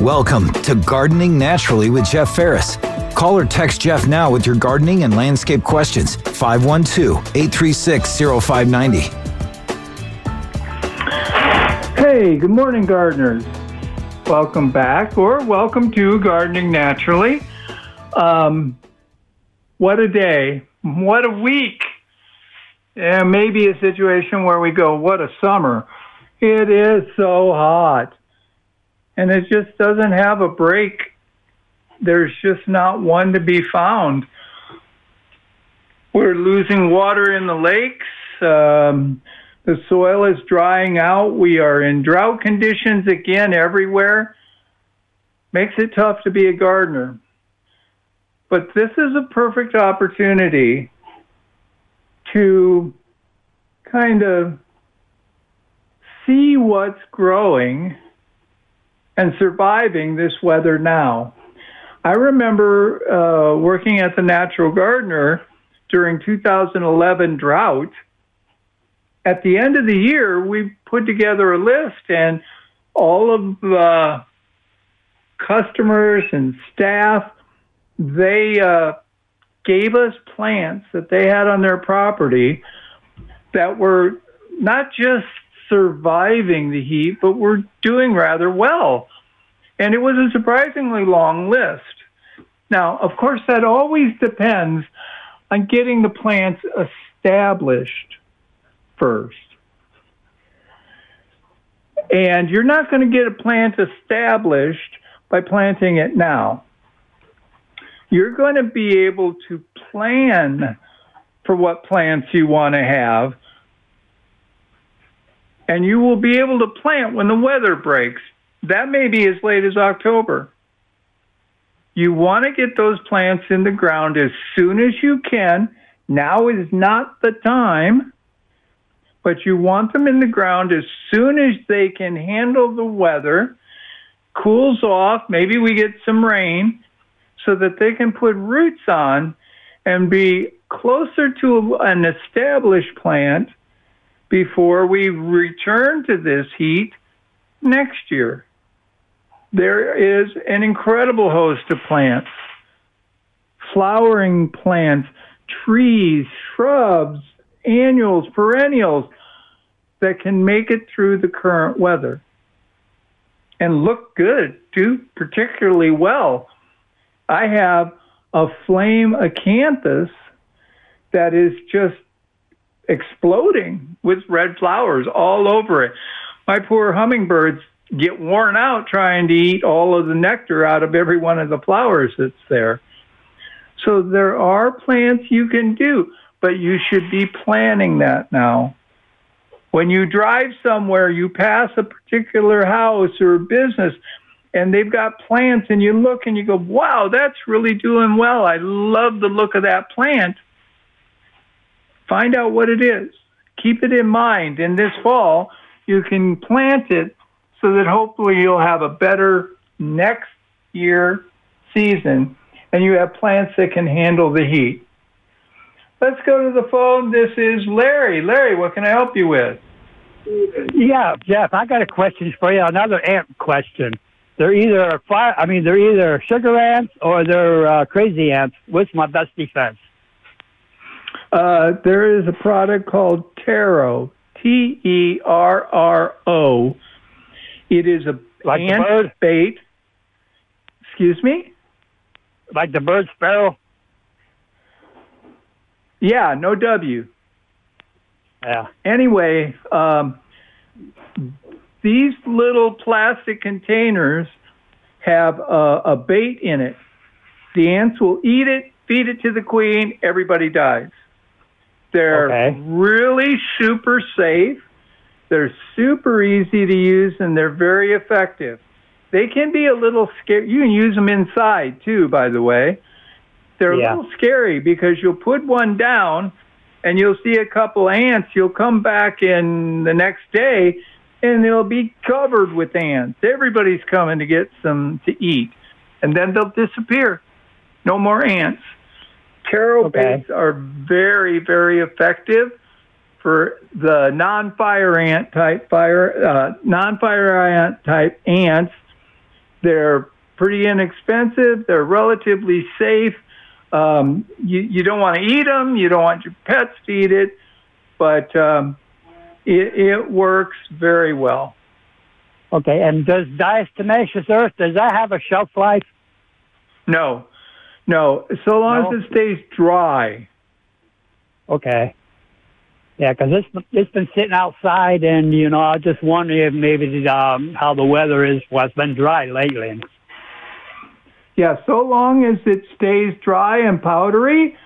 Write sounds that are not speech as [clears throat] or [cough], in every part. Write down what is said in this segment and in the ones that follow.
Welcome to Gardening Naturally with Jeff Ferris. Call or text Jeff now with your gardening and landscape questions. 512 836 0590. Hey, good morning, gardeners. Welcome back, or welcome to Gardening Naturally. Um, what a day. What a week. And maybe a situation where we go, what a summer. It is so hot. And it just doesn't have a break. There's just not one to be found. We're losing water in the lakes. Um, the soil is drying out. We are in drought conditions again everywhere. Makes it tough to be a gardener. But this is a perfect opportunity to kind of see what's growing and surviving this weather now. I remember uh, working at the Natural Gardener during 2011 drought. At the end of the year, we put together a list, and all of the customers and staff they uh, gave us plants that they had on their property that were not just surviving the heat, but were doing rather well. And it was a surprisingly long list. Now, of course, that always depends on getting the plants established first. And you're not going to get a plant established by planting it now you're going to be able to plan for what plants you want to have. And you will be able to plant when the weather breaks. That may be as late as October. You want to get those plants in the ground as soon as you can. Now is not the time, but you want them in the ground as soon as they can handle the weather, cools off, maybe we get some rain, so that they can put roots on and be closer to an established plant before we return to this heat next year. There is an incredible host of plants, flowering plants, trees, shrubs, annuals, perennials that can make it through the current weather and look good, do particularly well I have a flame acanthus that is just exploding with red flowers all over it. My poor hummingbirds get worn out trying to eat all of the nectar out of every one of the flowers that's there. So there are plants you can do, but you should be planning that now. When you drive somewhere, you pass a particular house or business, and they've got plants and you look and you go, wow, that's really doing well. I love the look of that plant. Find out what it is. Keep it in mind. And this fall, you can plant it so that hopefully you'll have a better next year season and you have plants that can handle the heat. Let's go to the phone. This is Larry. Larry, what can I help you with? Yeah, Jeff, I got a question for you. Another ant question. They're either fire. I mean, they're either sugar ants or they're uh, crazy ants. What's my best defense? Uh, there is a product called Terro, T E R R O. It is a like ant bird? bait. Excuse me. Like the bird sparrow. Yeah, no W. Yeah. Anyway, um, these little plastic containers have a, a bait in it. The ants will eat it, feed it to the queen, everybody dies. They're Okay. really super safe. They're super easy to use and they're very effective. They can be a little scary. You can use them inside too, by the way. They're Yeah. a little scary because you'll put one down and you'll see a couple ants. You'll come back in the next day and they'll be covered with ants. Everybody's coming to get some to eat, and then they'll disappear. No more ants. Terro Okay. baits are very, very effective for the non-fire ant type fire, uh, non-fire ant type ants. They're pretty inexpensive. They're relatively safe. Um, you, you don't want to eat them. You don't want your pets to eat it, but um, it, it works very well. Okay, and does diatomaceous earth, does that have a shelf life? No, no. So long No? as it stays dry. Okay. Yeah, because it's it's been sitting outside, and you know, I was just wondering if maybe um, how the weather is. Well, it's been dry lately. Yeah, so long as it stays dry and powdery,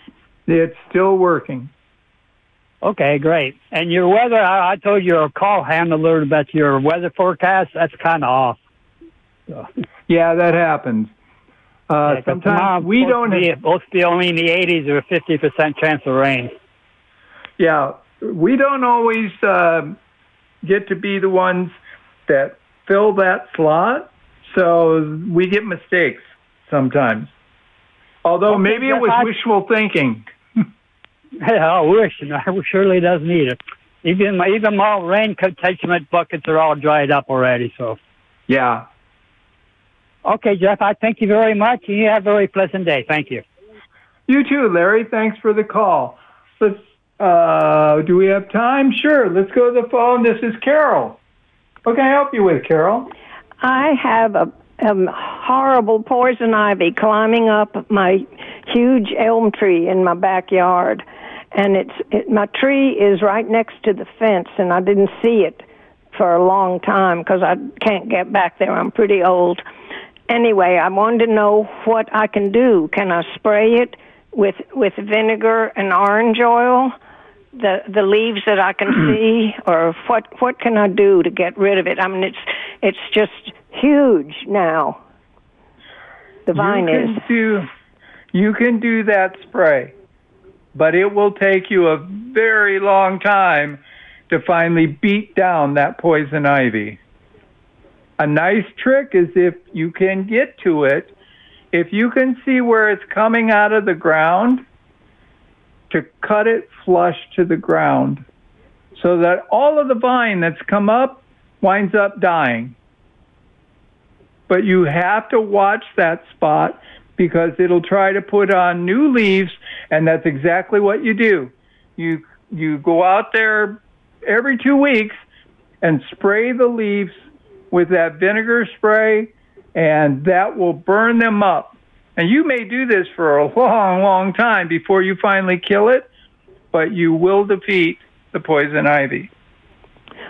it's still working. Okay, great. And your weather, I, I told your call handler about your weather forecast. That's kind of off. So, Yeah, that happens. Uh, yeah, sometimes we don't. be, supposed to be only in the 80s or 50 percent chance of rain. Yeah, we don't always uh, get to be the ones that fill that slot, so we get mistakes sometimes. Although Okay, maybe it was I- [laughs] wishful thinking. I wish, and I surely does need it. Even my even my rain catchment buckets are all dried up already. So, Yeah. Okay, Jeff, I thank you very much, and you have a very pleasant day. Thank you. You too, Larry. Thanks for the call. Let's. Uh, do we have time? Sure. Let's go to the phone. This is Carol. What can I help you with, Carol? I have a, a horrible poison ivy climbing up my huge elm tree in my backyard, and it's it, my tree is right next to the fence, and I didn't see it for a long time because I can't get back there. I'm pretty old. Anyway, I wanted to know what I can do. Can I spray it with with vinegar and orange oil? the the leaves that I can mm-hmm. see, or what what can I do to get rid of it? I mean, it's it's just huge now. The vine you is. can do you can do that spray, but it will take you a very long time to finally beat down that poison ivy. A nice trick is if you can get to it, if you can see where it's coming out of the ground, to cut it flush to the ground so that all of the vine that's come up winds up dying. But you have to watch that spot because it'll try to put on new leaves and that's exactly what you do. You you go out there every 2 weeks and spray the leaves with that vinegar spray and that will burn them up and you may do this for a long long time before you finally kill it but you will defeat the poison ivy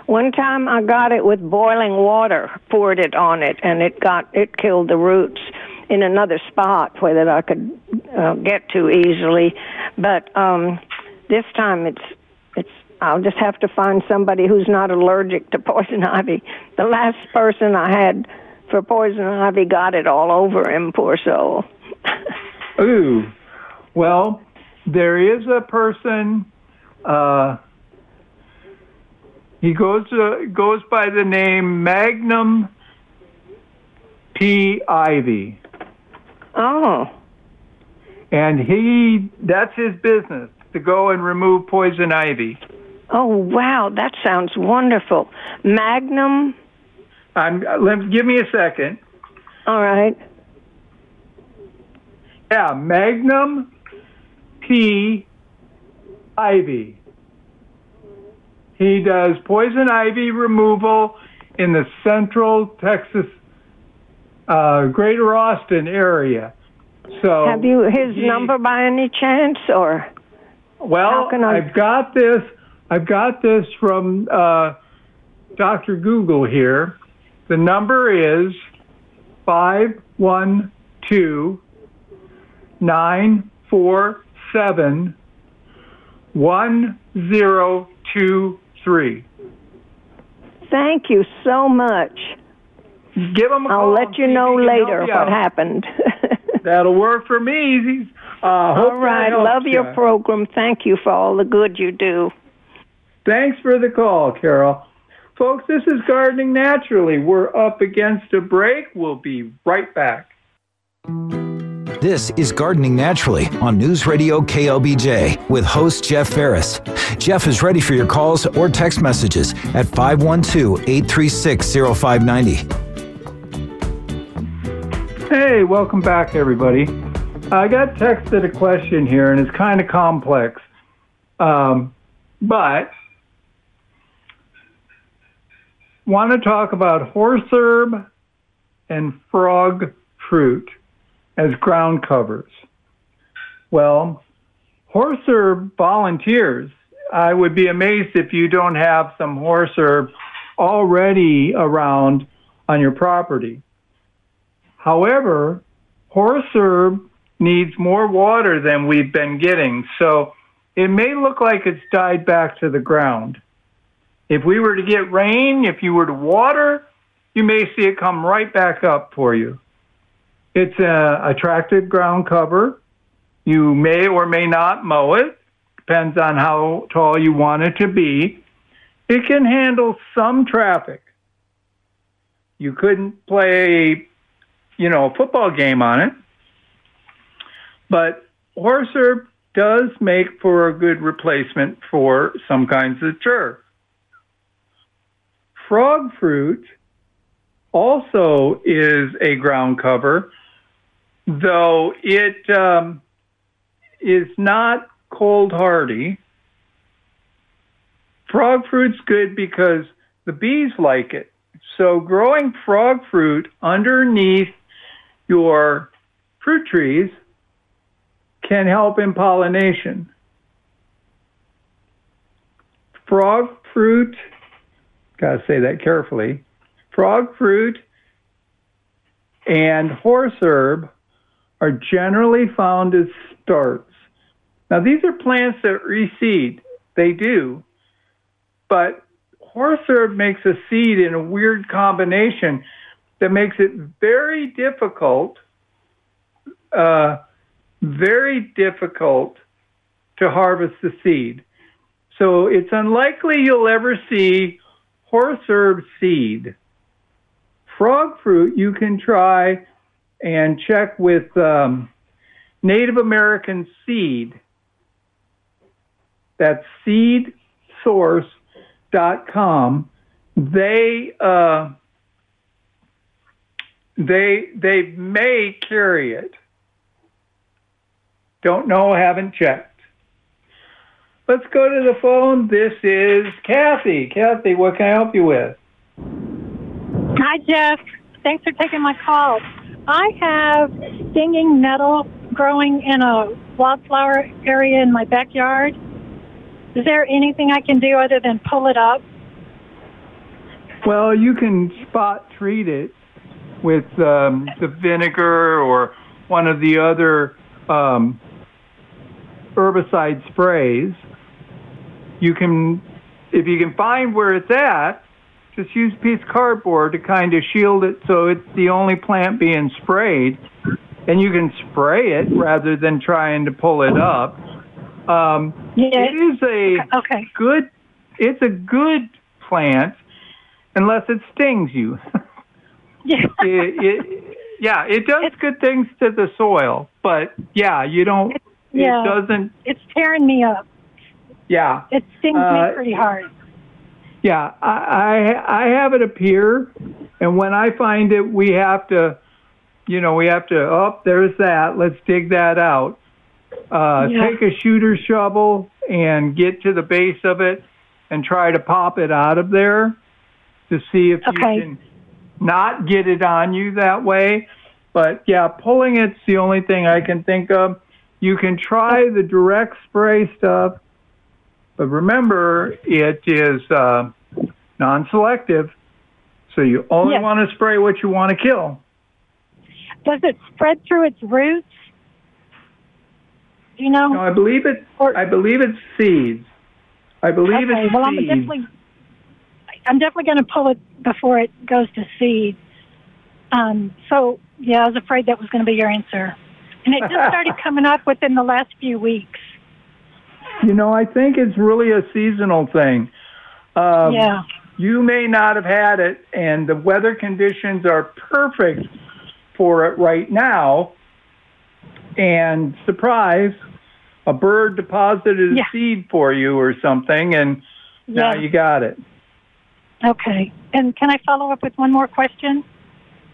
One time I got it with boiling water, poured it on it, and it got it killed the roots in another spot where that I could uh, get to easily. But um, this time it's it's. I'll just have to find somebody who's not allergic to poison ivy. The last person I had for poison ivy got it all over him, poor soul. [laughs] Ooh. Well, there is a person. Uh, he goes uh, goes by the name Magnum P. Ivy, oh, and he that's his business to go and remove poison ivy. Oh wow, that sounds wonderful. Magnum. I'm, let give me a second. All right. Yeah, Magnum P. Ivy. He does poison ivy removal in the central Texas, uh, greater Austin area. So Have you his he- number by any chance, or Well, how can I- I've got this. I've got this from uh, Dr. Google here. The number is five one two nine four seven one zero two three. thank you so much. Give him a call. I'll let you know he can help later you what happened. [laughs] That'll work for me. Uh, all right, love your program. Thank you for all the good you do. Thanks for the call, Carol. Folks, this is Gardening Naturally. We're up against a break. We'll be right back. This is Gardening Naturally on News Radio KLBJ with host Jeff Ferris. Jeff is ready for your calls or text messages at 512 836 0590. Hey, welcome back, everybody. I got texted a question here, and it's kind of complex. Um, but want to talk about horse herb and frog fruit as ground covers. Well, horse herb volunteers. I would be amazed if you don't have some horse herb already around on your property. However, horse herb needs more water than we've been getting, so it may look like it's died back to the ground. If we were to get rain, if you were to water, you may see it come right back up for you. It's uh, a attractive ground cover. You may or may not mow it, depends on how tall you want it to be. It can handle some traffic. You couldn't play, you know, a football game on it, but horse herb does make for a good replacement for some kinds of turf. Frog fruit also is a ground cover, though it um, is not cold hardy. Frog fruit's good because the bees like it. So growing frog fruit underneath your fruit trees can help in pollination. Frog fruit, gotta say that carefully, frog fruit and horse herb are generally found as starts. Now, these are plants that reseed. They do. But horse herb makes a seed in a weird combination that makes it very difficult, uh, very difficult to harvest the seed. So it's unlikely you'll ever see horse herb seed. Frog fruit, you can try and check with um, Native American seed. That's seedsource.com. They uh, they they may carry it. Don't know, haven't checked. Let's go to the phone. This is Kathy. Kathy, what can I help you with? Hi, Jeff. Thanks for taking my call. I have stinging nettle growing in a wildflower area in my backyard. Is there anything I can do other than pull it up? Well, you can spot treat it with um, the vinegar or one of the other um, herbicide sprays. You can, if you can find where it's at, just use a piece of cardboard to kind of shield it so it's the only plant being sprayed. And you can spray it rather than trying to pull it up. Um, Yeah. It is a Okay. good, it's a good plant unless it stings you. [laughs] Yeah. it, it, yeah, it does good things to the soil, but yeah, you don't. Yeah. It doesn't. It's tearing me up. Yeah, It stings Uh, me pretty hard. yeah. I, I I have it appear, and when I find it, we have to, you know, we have to. Oh, there's that. Let's dig that out. Uh, Yeah. Take a shooter shovel and get to the base of it, and try to pop it out of there to see if Okay. you can not get it on you that way. But yeah, pulling it's the only thing I can think of. You can try the direct spray stuff, but remember it is uh, non-selective, so you only Yes. want to spray what you want to kill. Does it spread through its roots? Do you know? No, I believe it. Or- I believe it's seeds. I believe okay. it's Well, I'm definitely, I'm definitely going to pull it before it goes to seed. Um, so yeah, I was afraid that was going to be your answer, and it just started [laughs] coming up within the last few weeks. You know, I think it's really a seasonal thing. Um, yeah. you may not have had it, and the weather conditions are perfect for it right now. And surprise, a bird deposited a seed for you or something, and now you got it. Okay. And can I follow up with one more question?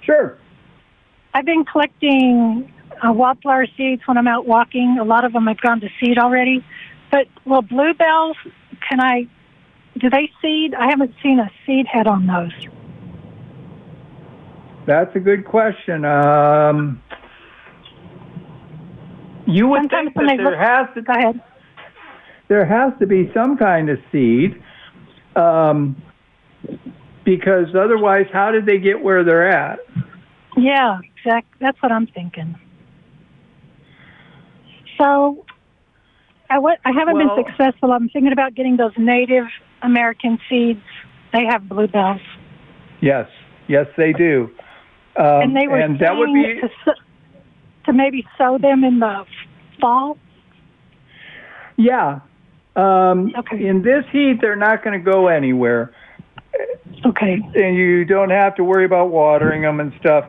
Sure. I've been collecting uh, wildflower seeds when I'm out walking. A lot of them have gone to seed already. But well, bluebells, can I? Do they seed? I haven't seen a seed head on those. That's a good question. Um, you would Sometimes think that there look- has to Go ahead. there has to be some kind of seed, um, because otherwise, how did they get where they're at? Yeah, exact. That's what I'm thinking. So, I wa- I haven't Well- been successful. I'm thinking about getting those Native American seeds. They have bluebells, Yes, yes, they do. Um, and they were and that would be to, to maybe sow them in the fall. yeah. Um, Okay. In this heat, they're not going to go anywhere. Okay. and you don't have to worry about watering them and stuff.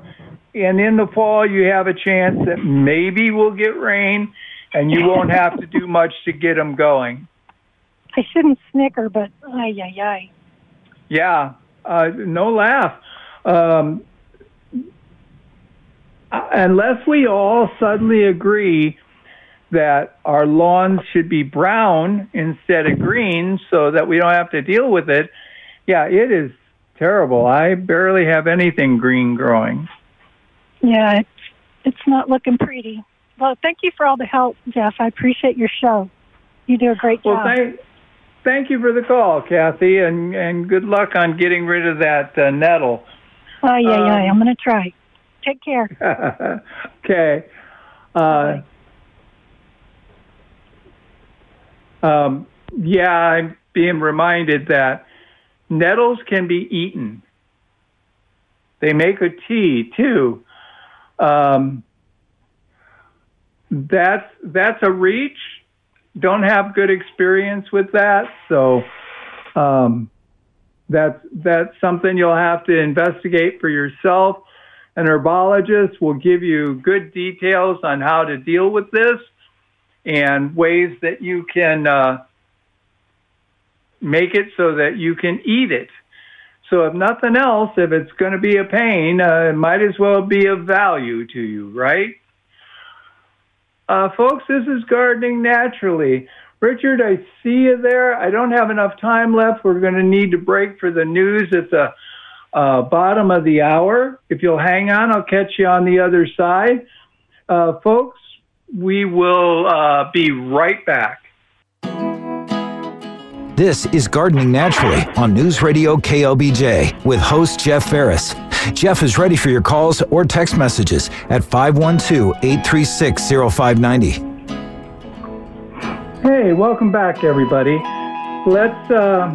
And in the fall, you have a chance that maybe we'll get rain, and you won't have to do much to get them going. I shouldn't snicker, but ay ay ay. Yeah, uh, no laugh. Um, unless we all suddenly agree that our lawns should be brown instead of green so that we don't have to deal with it, yeah, it is terrible. I barely have anything green growing. Yeah, it's it's not looking pretty. Well, thank you for all the help, Jeff. I appreciate your show. You do a great Well, job. thank, thank you for the call, Kathy, and, and good luck on getting rid of that uh, nettle. Ay ay. um, I'm going to try. Take care. [laughs] okay. Uh, um, yeah, I'm being reminded that nettles can be eaten. They make a tea too. Um, that's that's a reach. Don't have good experience with that, so um, that's that's something you'll have to investigate for yourself. An herbologist will give you good details on how to deal with this and ways that you can uh, make it so that you can eat it. So, if nothing else, if it's going to be a pain, uh, it might as well be of value to you, right? Uh, folks, this is Gardening Naturally. Richard, I see you there. I don't have enough time left. We're going to need to break for the news at the uh, bottom of the hour. If you'll hang on, I'll catch you on the other side. Uh, folks, we will uh, be right back. This is Gardening Naturally on News Radio KLBJ with host Jeff Ferris. Jeff is ready for your calls or text messages at 512 836 0590. Hey, welcome back, everybody. Let's uh,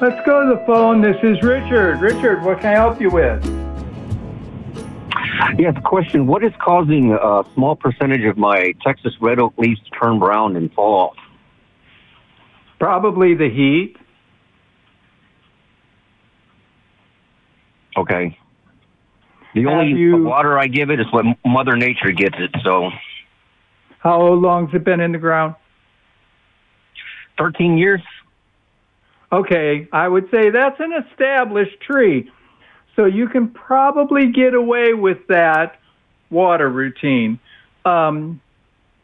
let's go to the phone. This is Richard. Richard, what can I help you with? Yes, question. What is causing a small percentage of my Texas red oak leaves to turn brown and fall off? Probably the heat. Okay. The Have only you- water I give it is what Mother Nature gets it. So, How long's it been in the ground? 13 years? Okay, I would say that's an established tree. So you can probably get away with that water routine. Um,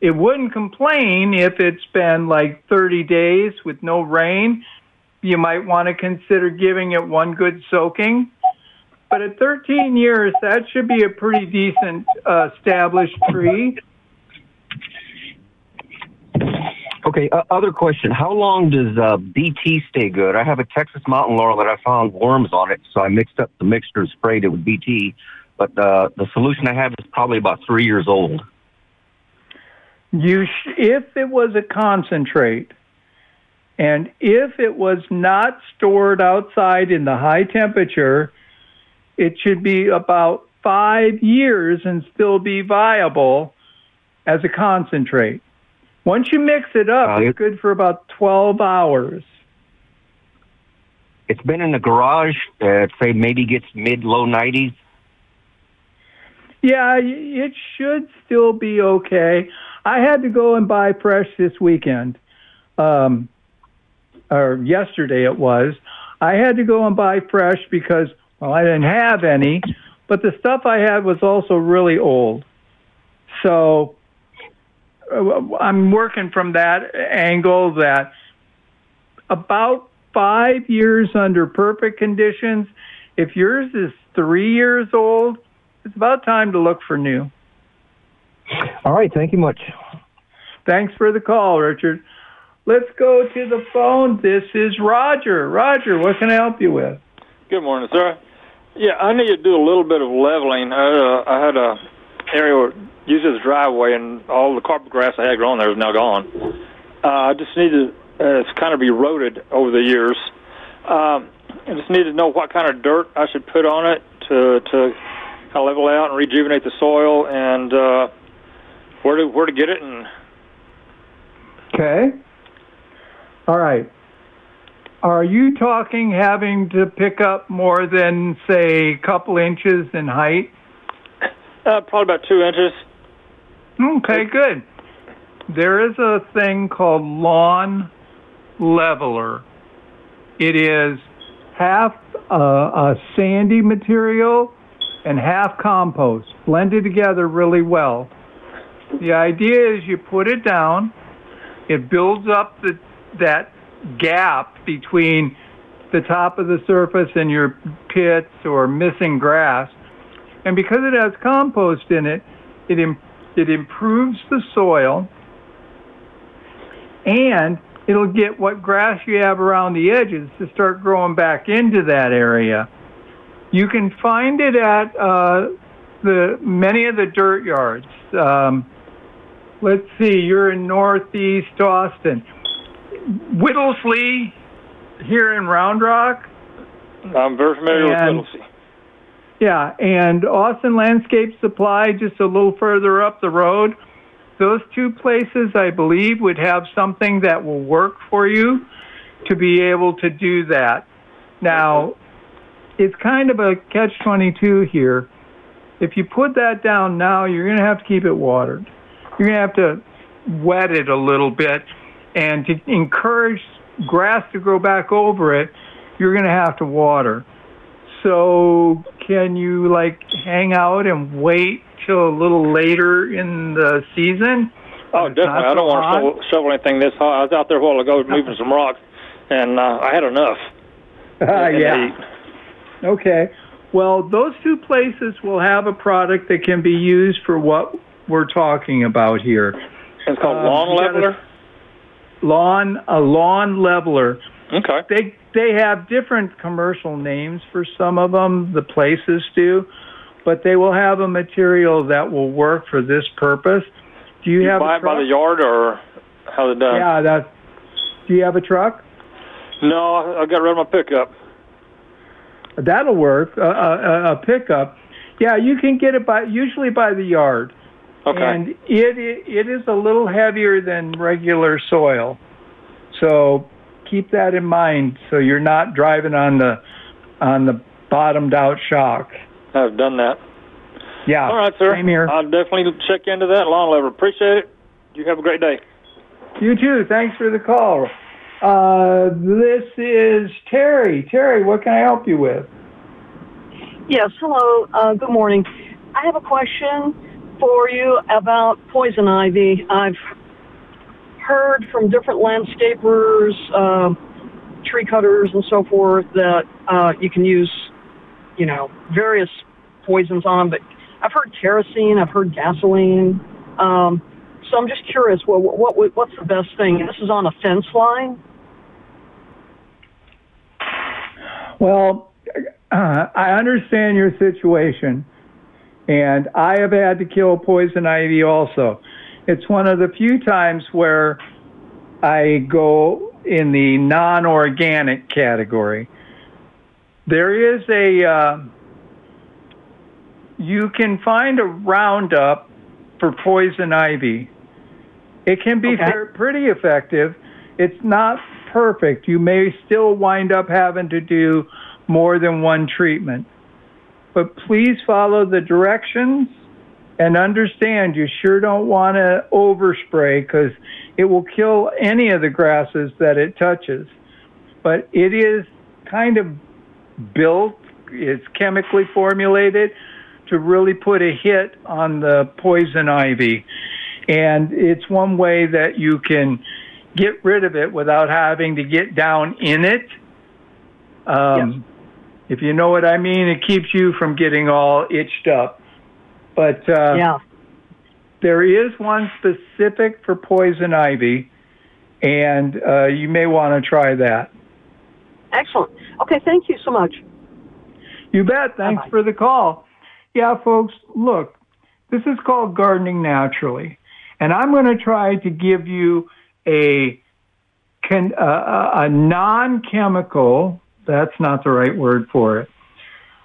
it wouldn't complain if it's been like 30 days with no rain. You might want to consider giving it one good soaking. But at 13 years, that should be a pretty decent uh, established tree. Okay, uh, other question. How long does uh, BT stay good? I have a Texas mountain laurel that I found worms on it, so I mixed up the mixture and sprayed it with BT. But uh, the solution I have is probably about three years old. You sh- if it was a concentrate, and if it was not stored outside in the high temperature, it should be about five years and still be viable as a concentrate. Once you mix it up, Uh, it's good for about 12 hours. It's been in the garage. Uh, say maybe gets mid low 90s. Yeah, it should still be okay. I had to go and buy fresh this weekend, um, or yesterday it was. I had to go and buy fresh because, well, I didn't have any. but the stuff I had was also really old. So uh, I'm working from that angle that about five years under perfect conditions. If yours is three years old, it's about time to look for new. All right. Thank you much. Thanks for the call, Richard. Let's go to the phone. This is Roger. Roger, what can I help you with? Good morning, sir. Yeah, I need to do a little bit of leveling. I, uh, I had a area where used as a driveway, and all the carpet grass I had growing there is now gone. Uh, I just need to. Uh, it's kind of eroded over the years. Um, I just need to know what kind of dirt I should put on it to to kind of level out and rejuvenate the soil, and uh, where to where to get it, and Okay. All right. Are you talking having to pick up more than, say, a couple inches in height? uh, probably about two inches. Okay, good. There is a thing called lawn leveler. It is half uh, a sandy material and half compost blended together really well. The idea is you put it down, it builds up the, that gap between the top of the surface and your pits or missing grass. And because it has compost in it, it, Im- it improves the soil and it'll get what grass you have around the edges to start growing back into that area. You can find it at uh, the many of the dirt yards. Um, let's see, you're in northeast Austin. Whittlesey here in Round Rock. I'm very familiar And- with Whittlesey. Yeah, and Austin Landscape Supply just a little further up the road. Those two places, I believe, would have something that will work for you to be able to do that. Now, it's kind of a catch 22 here. If you put that down now, you're going to have to keep it watered. You're going to have to wet it a little bit. And to encourage grass to grow back over it, you're going to have to water. So, can you like hang out and wait till a little later in the season? Oh, definitely. I don't want to shovel, anything this hot. I was out there a while ago [laughs] moving some rocks, and uh, I had enough. Uh, [laughs] yeah. Okay. Well, those two places will have a product that can be used for what we're talking about here. It's called Um, lawn leveler. Lawn, a lawn leveler. Okay. They they have different commercial names for some of them. The places do, but they will have a material that will work for this purpose. Do you, You have buy a it by the yard, or how's it done? Yeah, that. Do you have a truck? No, I, I got rid of my pickup. That'll work. A, a, a pickup. Yeah, you can get it by usually by the yard. Okay. And it it is a little heavier than regular soil. So keep that in mind so you're not driving on the on the bottomed out shock. I've done that. Yeah. All right, sir. Same here. I'll definitely check into that lawn lever. Appreciate it. You have a great day. You too. Thanks for the call. Uh, this is Terry. Terry, what can I help you with? Yes, hello. Uh, good morning. I have a question for you about poison ivy. I've heard from different landscapers, uh, tree cutters, and so forth that uh, you can use, you know, various poisons on. But I've heard kerosene, I've heard gasoline. Um, so I'm just curious, what, what, what what's the best thing? This is on a fence line. Well, uh, I understand your situation, and I have had to kill poison ivy also. It's one of the few times where I go in the non organic category. There is a, uh, you can find a Roundup for poison ivy. It can be Okay. fair, pretty effective. It's not perfect. You may still wind up having to do more than one treatment. But please follow the directions and understand you sure don't want to overspray because it will kill any of the grasses that it touches. But it is kind of built it's chemically formulated to really put a hit on the poison ivy. And it's one way that you can get rid of it without having to get down in it. Um, If you know what I mean, it keeps you from getting all itched up. But uh, Yeah. there is one specific for poison ivy, and uh, you may want to try that. Excellent. Okay, thank you so much. You bet. Thanks Bye-bye. for the call. Yeah, folks, look, this is called gardening naturally. And I'm going to try to give you a, can, uh, a non chemical, that's not the right word for it,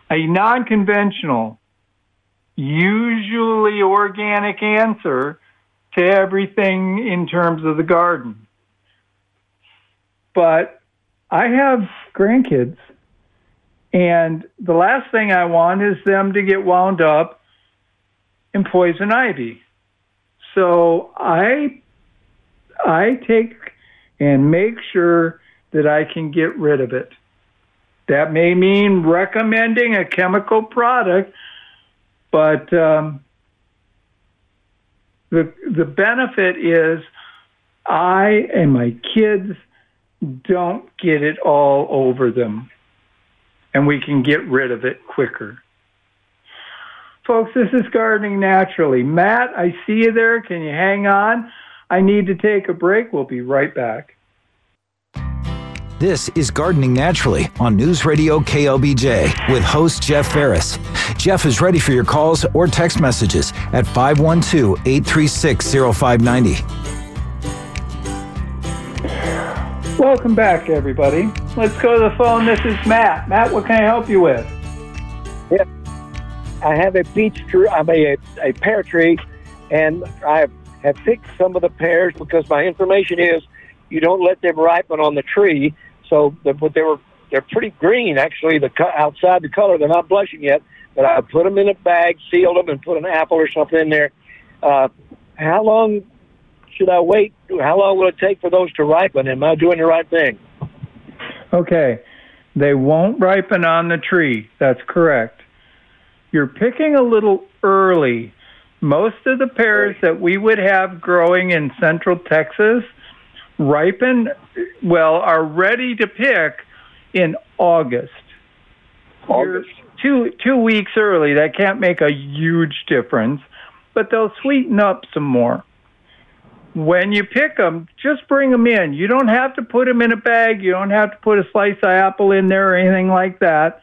a non conventional, usually organic answer to everything in terms of the garden. But I have grandkids. And the last thing I want is them to get wound up in poison ivy. So I I take and make sure that I can get rid of it. That may mean recommending a chemical product, but um, the the benefit is I and my kids don't get it all over them and we can get rid of it quicker. Folks, this is Gardening Naturally. Matt, I see you there. Can you hang on? I need to take a break. We'll be right back. This is Gardening Naturally on News Radio KLBJ with host Jeff Ferris. Jeff is ready for your calls or text messages at 512 836 0590. Welcome back, everybody. Let's go to the phone. This is Matt. Matt, what can I help you with? Yeah. I have a peach tree, I mean a, a pear tree, and I have picked some of the pears because my information is you don't let them ripen on the tree. So, but they were they're pretty green actually. The outside the color, they're not blushing yet. But I put them in a bag, sealed them, and put an apple or something in there. Uh, how long should I wait? How long will it take for those to ripen? Am I doing the right thing? Okay. They won't ripen on the tree. That's correct. You're picking a little early. Most of the pears that we would have growing in central Texas ripen, well, are ready to pick in August. You're August. two two weeks early. That can't make a huge difference, but they'll sweeten up some more. When you pick them, just bring them in. You don't have to put them in a bag. You don't have to put a slice of apple in there or anything like that.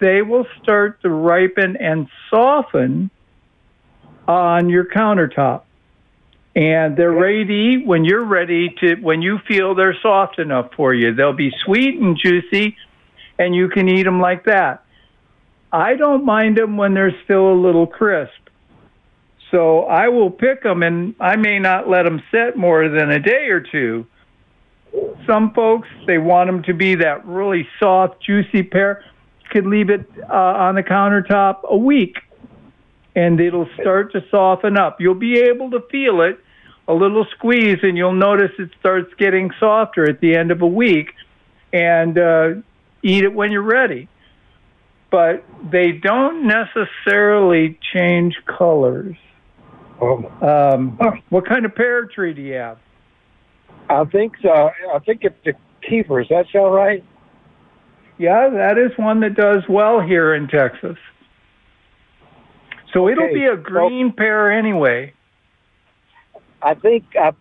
They will start to ripen and soften on your countertop. And they're ready to eat when you're ready to, when you feel they're soft enough for you. They'll be sweet and juicy, and you can eat them like that. I don't mind them when they're still a little crisp. So I will pick them, and I may not let them sit more than a day or two. Some folks they want them to be that really soft, juicy pear. You could leave it uh, on the countertop a week, and it'll start to soften up. You'll be able to feel it, a little squeeze, and you'll notice it starts getting softer at the end of a week. And uh, eat it when you're ready. But they don't necessarily change colors. Um, Um, what kind of pear tree do you have? I think so. I think it's the Kieffer. Does that sound right? Yeah, that is one that does well here in Texas. So it'll Okay, be a green pear anyway. I think I,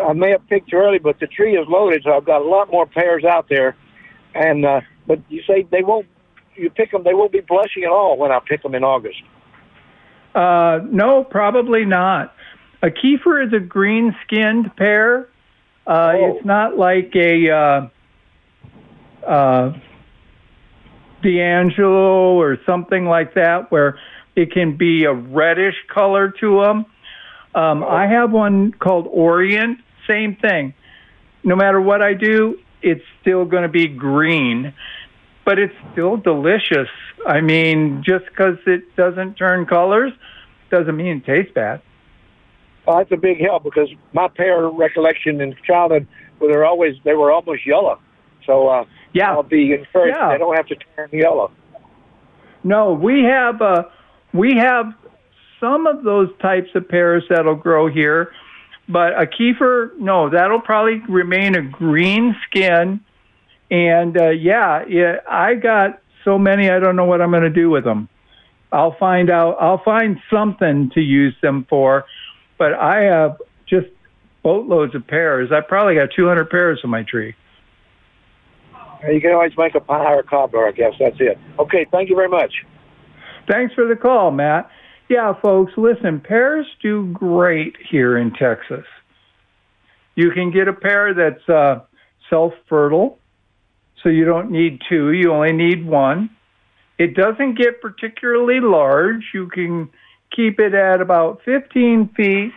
I may have picked early, but the tree is loaded, so I've got a lot more pears out there. And uh, but you say they won't. You pick them, they won't be blushing at all when I pick them in August. Uh, no, probably not. A Kieffer is a green-skinned pear. Uh, Oh. It's not like a uh, uh, D'Anjou or something like that, where it can be a reddish color to them. Um, I have one called Orient. Same thing. No matter what I do, it's still going to be green, but it's still delicious. I mean, just because it doesn't turn colors doesn't mean it tastes bad. Well, that's a big help because my pear recollection in childhood, were they're always they were almost yellow. So uh, Yeah. I'll be encouraged. Yeah. They don't have to turn yellow. no, we have uh, we have some of those types of pears that'll grow here, but a Kieffer, no, that'll probably remain a green skin. And uh, yeah, yeah, I got so many, I don't know what I'm going to do with them. I'll find out. I'll find something to use them for, but I have just boatloads of pears. I probably got 200 pears on my tree. You can always make a pie or a cobbler, I guess. That's it. Okay, thank you very much. Thanks for the call, Matt. Yeah, folks, listen, pears do great here in Texas. You can get a pear that's uh, self fertile, so you don't need two, you only need one. It doesn't get particularly large. You can keep it at about 15 feet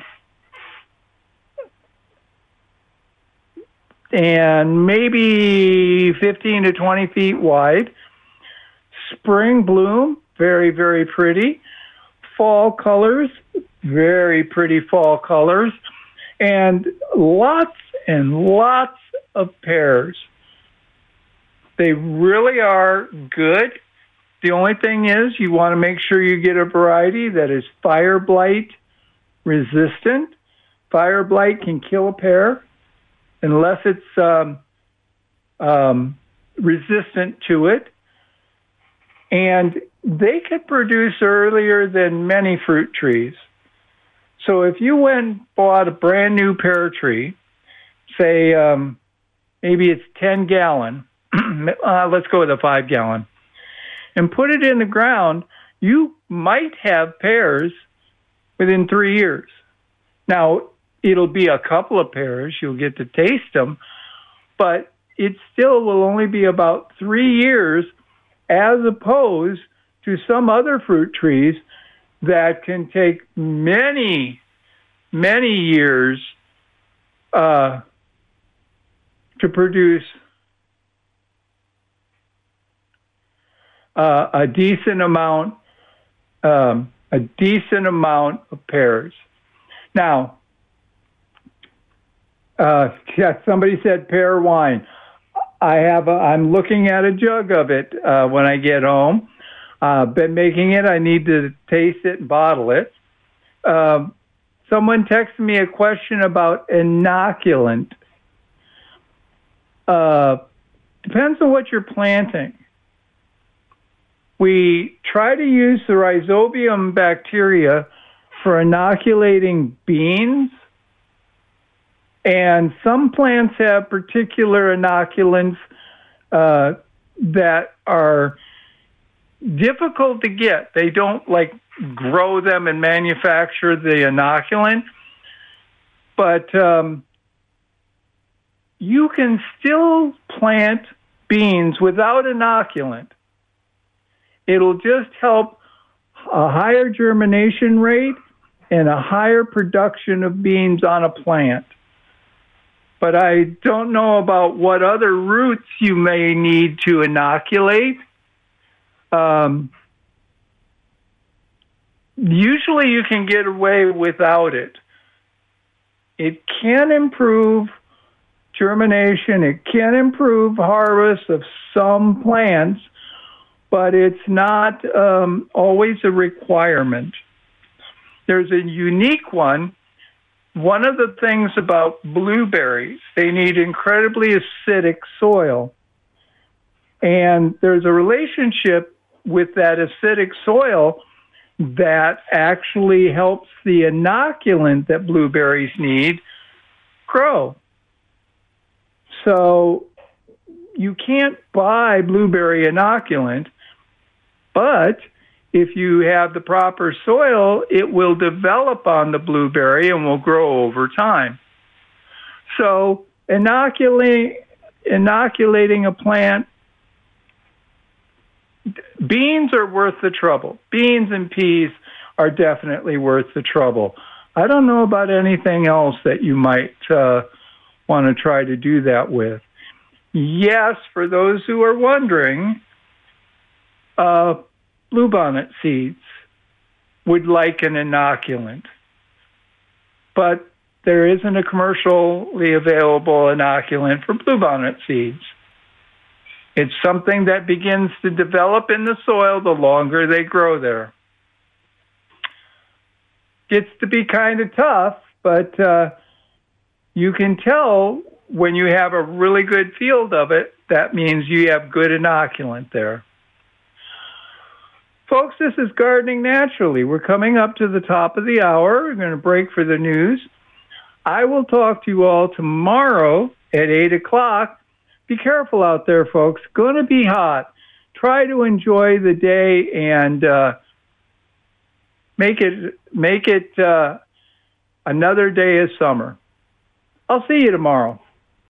and maybe 15 to 20 feet wide. Spring bloom, very, very pretty. Fall colors, very pretty fall colors. And lots and lots of pears. They really are good. The only thing is, you want to make sure you get a variety that is fire blight resistant. Fire blight can kill a pear unless it's um, um, resistant to it. And they could produce earlier than many fruit trees. So if you went and bought a brand new pear tree, say um, maybe it's 10 gallon, [clears throat] uh, let's go with a five gallon, and put it in the ground, you might have pears within three years. Now, it'll be a couple of pears, you'll get to taste them, but it still will only be about three years as opposed to some other fruit trees that can take many, many years uh, to produce uh, a decent amount, um, a decent amount of pears. Now, uh, yeah, somebody said pear wine. I have. A, I'm looking at a jug of it uh, when I get home. Uh, been making it. I need to taste it and bottle it. Um, someone texted me a question about inoculant. Uh, depends on what you're planting. We try to use the rhizobium bacteria for inoculating beans and some plants have particular inoculants uh, that are difficult to get. They don't like grow them and manufacture the inoculant, but um, you can still plant beans without inoculant. It'll just help a higher germination rate and a higher production of beans on a plant but I don't know about what other roots you may need to inoculate. Um, usually you can get away without it. It can improve germination, it can improve harvest of some plants, but it's not um, always a requirement. There's a unique one one of the things about blueberries, they need incredibly acidic soil. And there's a relationship with that acidic soil that actually helps the inoculant that blueberries need grow. So you can't buy blueberry inoculant, but if you have the proper soil, it will develop on the blueberry and will grow over time. So, inoculating, inoculating a plant, beans are worth the trouble. Beans and peas are definitely worth the trouble. I don't know about anything else that you might uh, want to try to do that with. Yes, for those who are wondering, uh, bluebonnet seeds would like an inoculant, but there isn't a commercially available inoculant for bluebonnet seeds. It's something that begins to develop in the soil the longer they grow there. Gets to be kind of tough, but uh, you can tell when you have a really good field of it, that means you have good inoculant there. Folks, this is Gardening Naturally. We're coming up to the top of the hour. We're going to break for the news. I will talk to you all tomorrow at 8 o'clock. Be careful out there, folks. Going to be hot. Try to enjoy the day and uh, make it make it uh, another day of summer. I'll see you tomorrow.